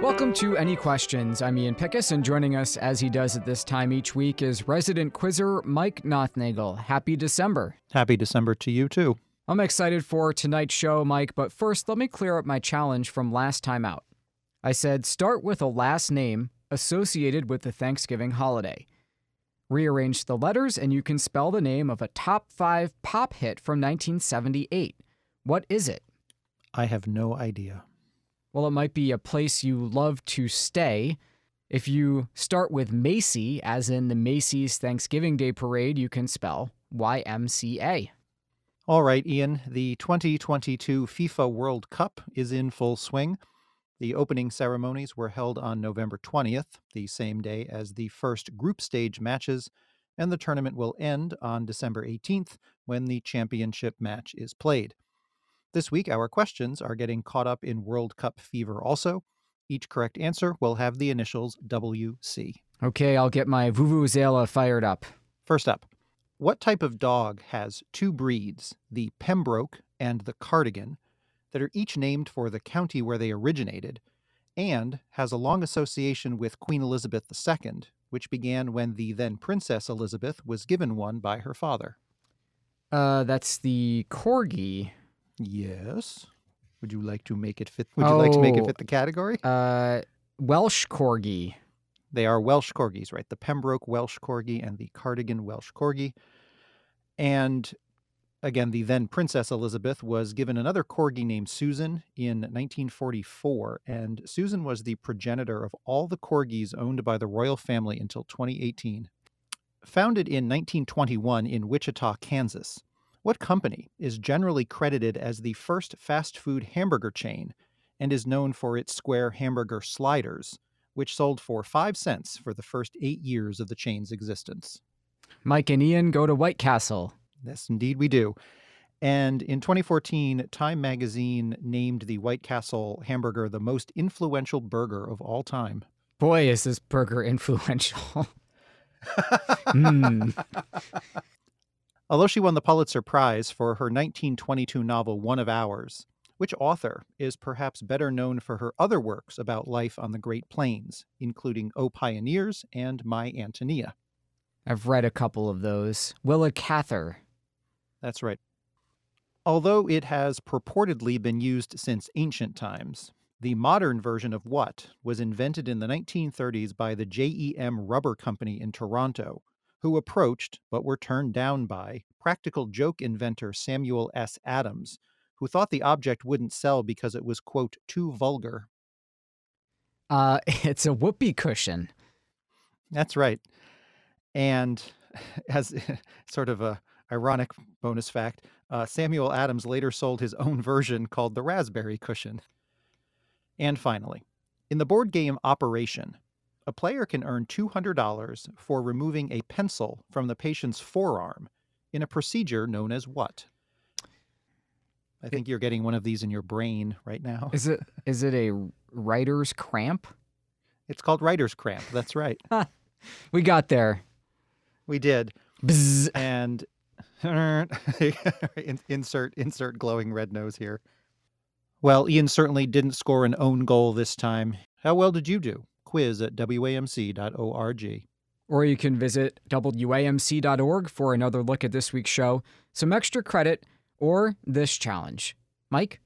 Welcome to Any Questions. I'm Ian Pickus, and joining us as he does at this time each week is resident quizzer Mike Nothnagel. Happy December. Happy December to you, too. I'm excited for tonight's show, Mike, but first let me clear up my challenge from last time out. I said start with a last name associated with the Thanksgiving holiday. Rearrange the letters, and you can spell the name of a top five pop hit from 1978. What is it? I have no idea. Well, it might be a place you love to stay. If you start with Macy, as in the Macy's Thanksgiving Day Parade, you can spell YMCA. All right, Ian, the 2022 FIFA World Cup is in full swing. The opening ceremonies were held on November 20th, the same day as the first group stage matches, and the tournament will end on December 18th when the championship match is played. This week, our questions are getting caught up in World Cup fever also. Each correct answer will have the initials WC. Okay, I'll get my Vuvuzela fired up. First up, what type of dog has two breeds, the Pembroke and the Cardigan, that are each named for the county where they originated, and has a long association with Queen Elizabeth II, which began when the then Princess Elizabeth was given one by her father? Uh, that's the Corgi. Yes. Would you like to make it fit? Would you like to make it Oh. fit the category? Uh, Welsh Corgi. They are Welsh corgis, right? The Pembroke Welsh corgi and the Cardigan Welsh corgi. And again, the then Princess Elizabeth was given another corgi named Susan in 1944. And Susan was the progenitor of all the corgis owned by the royal family until 2018. Founded in 1921 in Wichita, Kansas, what company is generally credited as the first fast food hamburger chain and is known for its square hamburger sliders? which sold for 5 cents for the first eight years of the chain's existence. Mike and Ian go to White Castle. Yes, indeed, we do. And in 2014, Time magazine named the White Castle hamburger the most influential burger of all time. Boy, is this burger influential. mm. Although she won the Pulitzer Prize for her 1922 novel One of Ours, which author is perhaps better known for her other works about life on the Great Plains, including O Pioneers and My Antonia? I've read a couple of those. Willa Cather. That's right. Although it has purportedly been used since ancient times, the modern version of what was invented in the 1930s by the JEM Rubber Company in Toronto, who approached but were turned down by practical joke inventor Samuel S. Adams, who thought the object wouldn't sell because it was, quote, too vulgar. Uh, it's a whoopee cushion. That's right. And as sort of a ironic bonus fact, uh, Samuel Adams later sold his own version called the Raspberry Cushion. And finally, in the board game Operation, a player can earn $200 for removing a pencil from the patient's forearm in a procedure known as what? I think you're getting one of these in your brain right now. Is it is it a writer's cramp? It's called writer's cramp. That's right. We got there. We did. Bzz. and insert insert glowing red nose here. Well, Ian certainly didn't score an own goal this time. How well did you do? Quiz at wamc.org. Or you can visit wamc.org for another look at this week's show, some extra credit, or this challenge. Mike?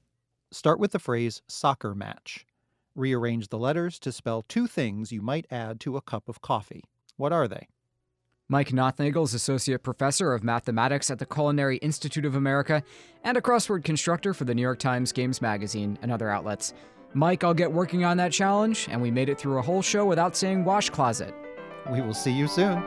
Start with the phrase soccer match. Rearrange the letters to spell two things you might add to a cup of coffee. What are they? Mike Nothnagel is Associate Professor of Mathematics at the Culinary Institute of America and a crossword constructor for the New York Times Games Magazine and other outlets. Mike, I'll get working on that challenge, and we made it through a whole show without saying wash closet. We will see you soon.